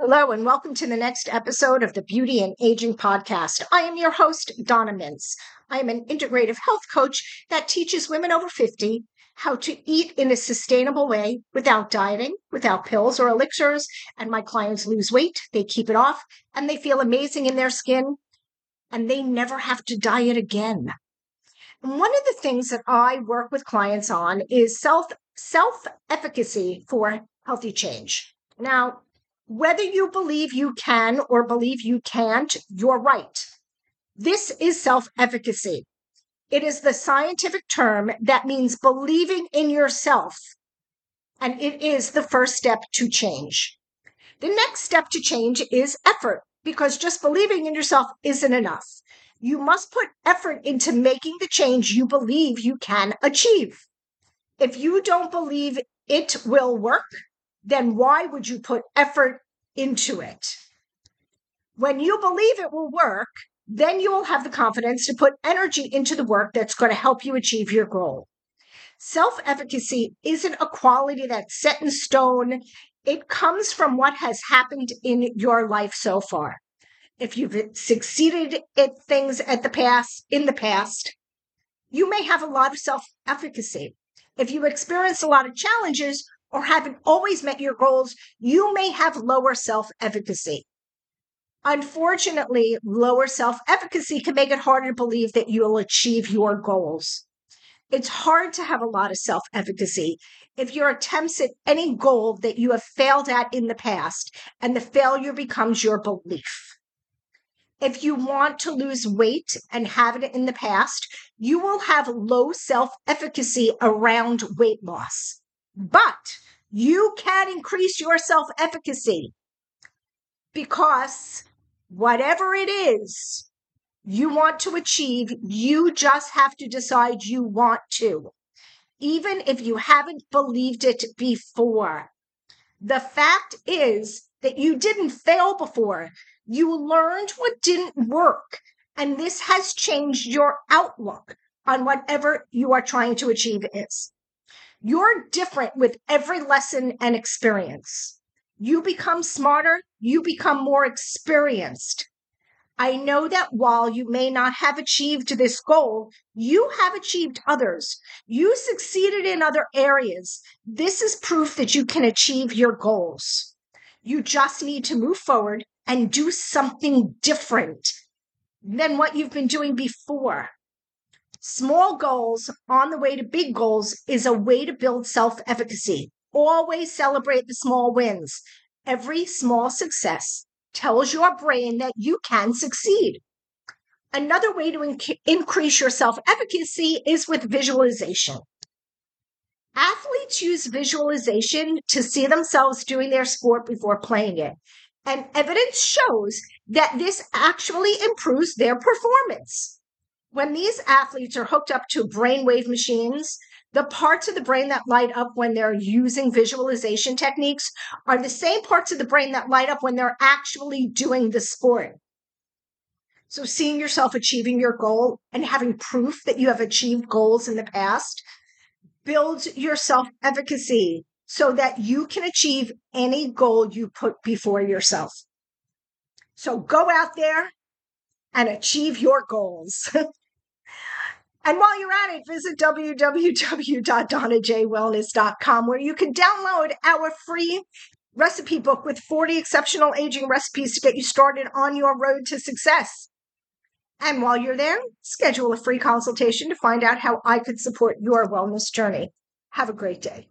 Hello, and welcome to the next episode of the Beauty and Aging Podcast. I am your host, Donna Mintz. I am an integrative health coach that teaches women over 50 how to eat in a sustainable way without dieting, without pills or elixirs. And my clients lose weight, they keep it off, and they feel amazing in their skin, and they never have to diet again. One of the things that I work with clients on is self self efficacy for healthy change. Now, whether you believe you can or believe you can't, you're right. This is self efficacy. It is the scientific term that means believing in yourself, and it is the first step to change. The next step to change is effort, because just believing in yourself isn't enough. You must put effort into making the change you believe you can achieve. If you don't believe it will work, then why would you put effort into it? When you believe it will work, then you will have the confidence to put energy into the work that's going to help you achieve your goal. Self efficacy isn't a quality that's set in stone. It comes from what has happened in your life so far. If you've succeeded at things at the past, in the past, you may have a lot of self efficacy. If you experience a lot of challenges, or haven't always met your goals, you may have lower self efficacy. Unfortunately, lower self efficacy can make it harder to believe that you'll achieve your goals. It's hard to have a lot of self efficacy if your attempts at any goal that you have failed at in the past and the failure becomes your belief. If you want to lose weight and have it in the past, you will have low self efficacy around weight loss. But you can increase your self efficacy because whatever it is you want to achieve, you just have to decide you want to, even if you haven't believed it before. The fact is that you didn't fail before. You learned what didn't work. And this has changed your outlook on whatever you are trying to achieve is. You're different with every lesson and experience. You become smarter, you become more experienced. I know that while you may not have achieved this goal, you have achieved others. You succeeded in other areas. This is proof that you can achieve your goals. You just need to move forward and do something different than what you've been doing before. Small goals on the way to big goals is a way to build self efficacy. Always celebrate the small wins. Every small success tells your brain that you can succeed. Another way to inc- increase your self efficacy is with visualization. Athletes use visualization to see themselves doing their sport before playing it. And evidence shows that this actually improves their performance when these athletes are hooked up to brainwave machines, the parts of the brain that light up when they're using visualization techniques are the same parts of the brain that light up when they're actually doing the sport. So, seeing yourself achieving your goal and having proof that you have achieved goals in the past builds your self efficacy so that you can achieve any goal you put before yourself. So, go out there and achieve your goals. And while you're at it, visit www.donnajwellness.com where you can download our free recipe book with 40 exceptional aging recipes to get you started on your road to success. And while you're there, schedule a free consultation to find out how I could support your wellness journey. Have a great day.